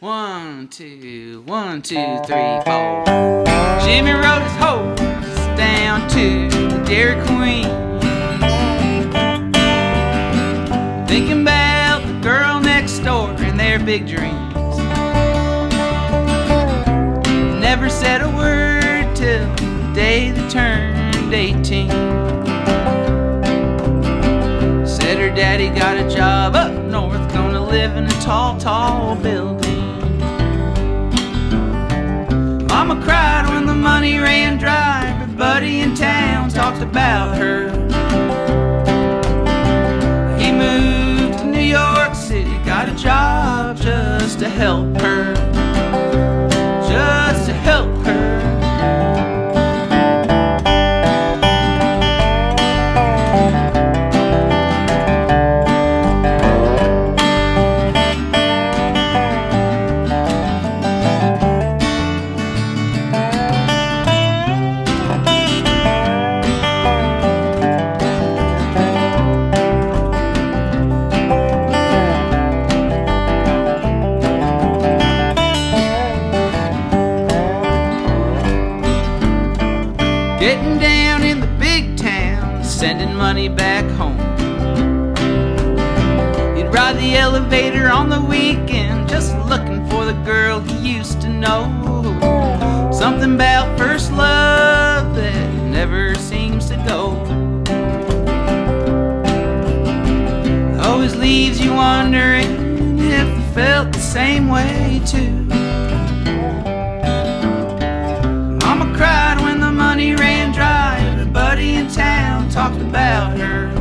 One, two, one, two, three, four. Jimmy rode his horse down to the Dairy Queen. Thinking about the girl next door and their big dreams. Never said a word till the day they turned 18. Said her daddy got a job up north, gonna live in a tall, tall building. Cried when the money ran dry, but buddy in town talked about her. He moved to New York City, got a job just to help her. Getting down in the big town, sending money back home. He'd ride the elevator on the weekend, just looking for the girl he used to know. Something about first love that never seems to go. Always leaves you wondering if you felt the same way too. About her.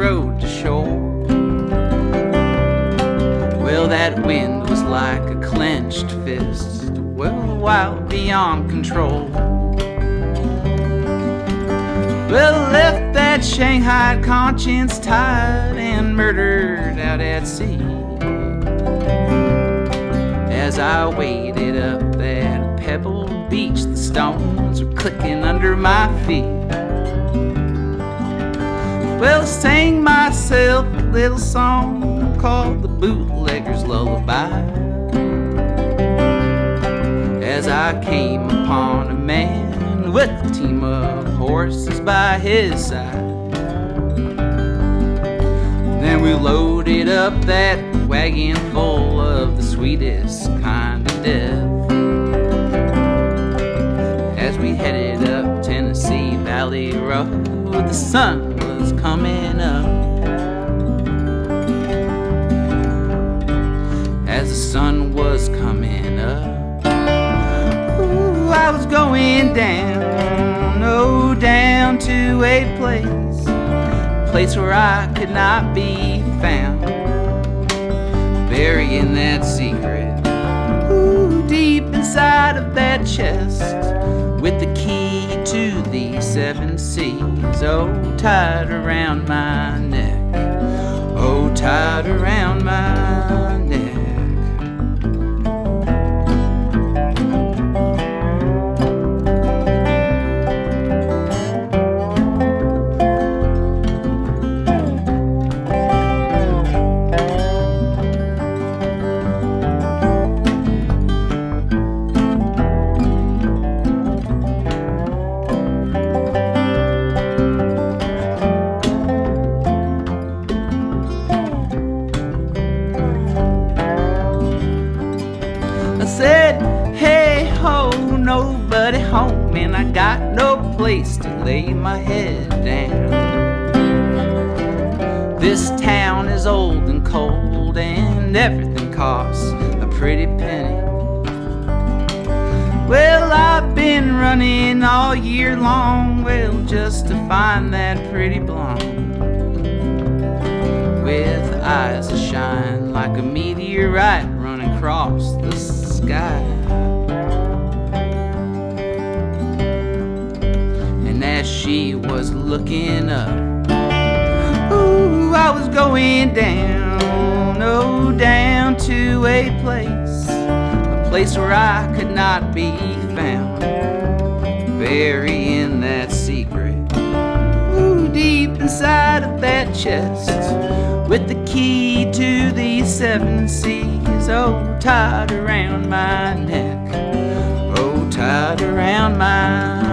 Rode to shore. Well, that wind was like a clenched fist, well, wild beyond control. Well, left that Shanghai conscience tied and murdered out at sea. As I waded up that pebbled beach, the stones were clicking under my feet. Well, I sang myself a little song called the Bootlegger's Lullaby. As I came upon a man with a team of horses by his side. Then we loaded up that wagon full of the sweetest kind of death. As we headed up Tennessee Valley Road, the sun coming up. As the sun was coming up, ooh, I was going down, oh, down to a place, place where I could not be found, burying that secret, ooh, deep inside of that chest, seas, oh, tied around my neck, oh, tied around place to lay my head down. This town is old and cold, and everything costs a pretty penny. Well, I've been running all year long, well, just to find that pretty blonde with eyes that shine like a meteorite running across was looking up, ooh, I was going down, oh, down to a place, a place where I could not be found, burying that secret, ooh, deep inside of that chest with the key to the seven seas. Oh, tied around my neck. Oh, tied around my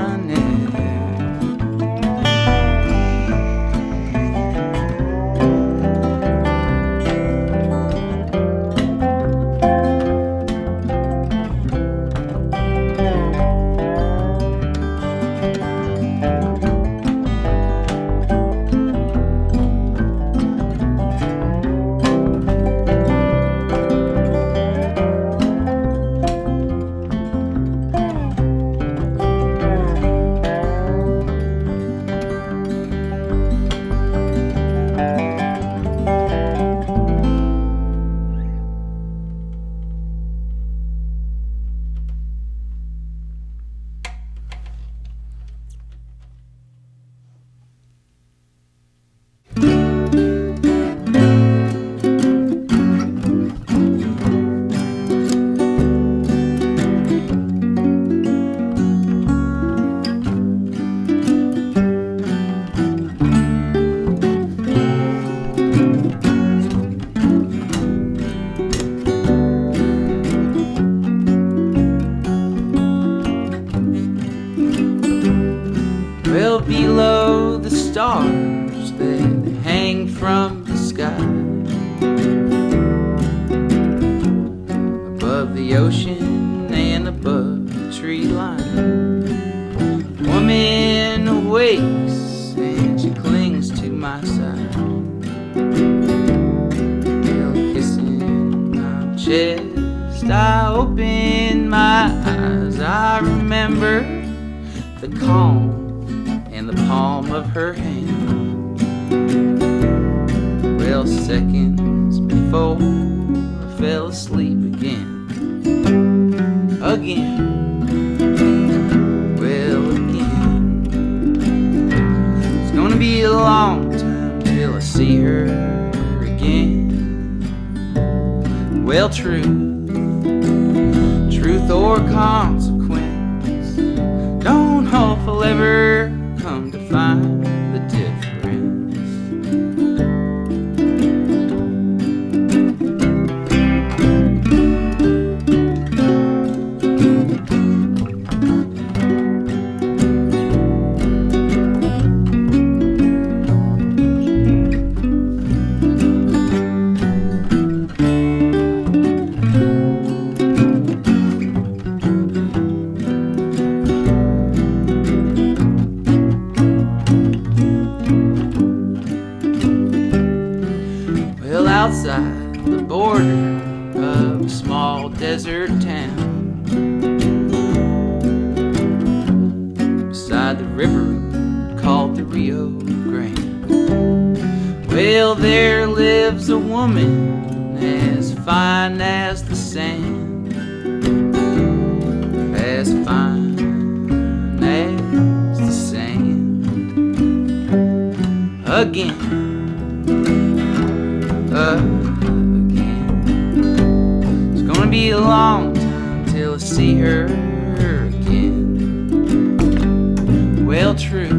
the ocean and above the tree line, woman awakes and she clings to my side. Well, kissing my chest, I open my eyes. I remember the calm and the palm of her hand. Well, seconds before I fell asleep again. Again. Well, again. It's gonna be a long time till I see her again. Well, truth, truth or consequence. Of a small desert town, beside the river called the Rio Grande. Well, there lives a woman as fine as the sand, as fine as the sand. Again again. Gonna be a long time till I see her again. Well, truth,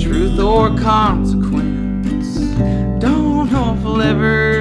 truth or consequence. Don't know if I'll ever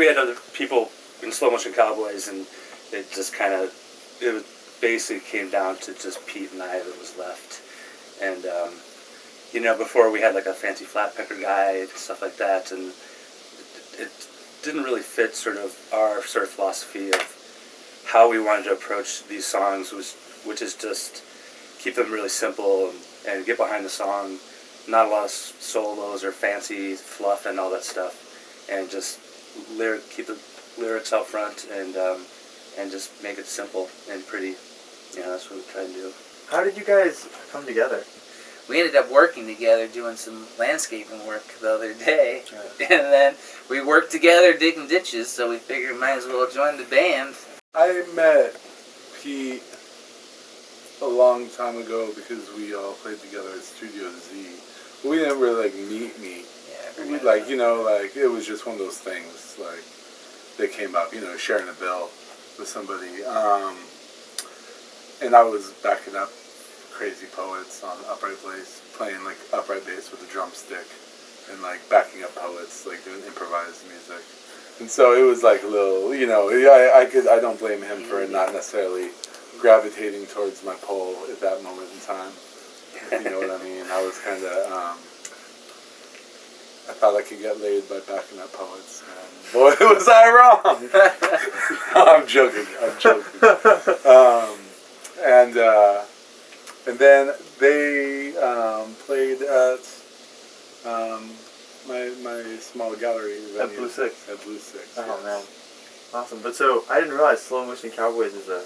we had other people in slow motion cowboys, and it just kind of it basically came down to just Pete and I that was left, and um, you know before we had like a fancy flat picker guy and stuff like that, and it, it didn't really fit sort of our sort of philosophy of how we wanted to approach these songs was which is just keep them really simple and, and get behind the song. Not a lot of solos or fancy fluff and all that stuff. And just lyric keep the lyrics out front and um, and just make it simple and pretty yeah that's what we try to do How did you guys come together? we ended up working together doing some landscaping work the other day Right. and then we worked together digging ditches so we figured might as well join the band I met Pete a long time ago because we all played together at Studio Z. We didn't really like meet meet. Like you know like it was just one of those things like that came up. You know, sharing a bill with somebody. Um, and I was backing up Crazy Poets on Upright Bass, playing like upright bass with a drumstick, and like backing up poets, like doing improvised music. And so it was like a little, you know, I, I could, I don't blame him for not necessarily gravitating towards my pole at that moment in time. You know what I mean? I was kind of, um, I thought I could get laid by backing up poets. And boy, was I wrong. I'm joking. I'm joking. Um, and uh, and then they um, played at um, my my small gallery At. Blue Six. At Blue Six. Oh yes. man, awesome! But so I didn't realize slow motion cowboys is a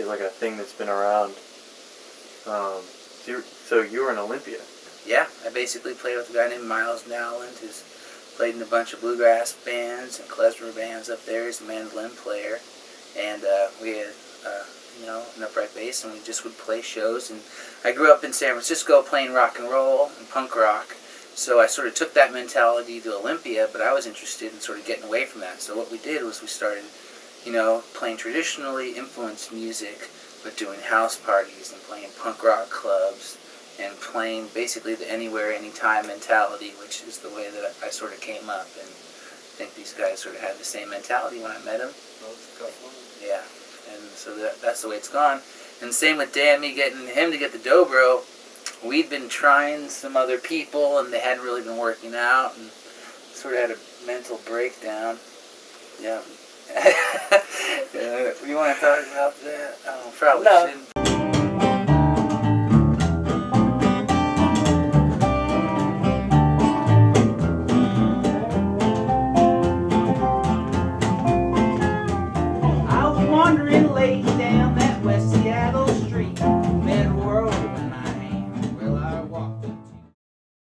is like a thing that's been around. Um, so you so you were in Olympia. Yeah, I basically played with a guy named Miles Nowland who's played in a bunch of bluegrass bands and klezmer bands up there. He's a mandolin player. And uh, we had, uh, you know, an upright bass and we just would play shows. And I grew up in San Francisco playing rock and roll and punk rock. So I sort of took that mentality to Olympia, but I was interested in sort of getting away from that. So what we did was we started, you know, playing traditionally influenced music, but doing house parties and playing punk rock clubs and playing basically the anywhere, anytime mentality, which is the way that I sort of came up. And I think these guys sort of had the same mentality when I met them. Yeah, and so that, that's the way it's gone. And same with Dan, me getting him to get the dobro. We'd been trying some other people, and they hadn't really been working out, and sort of had a mental breakdown. Yeah. yeah. You want to talk about that? Oh, probably No. shouldn't.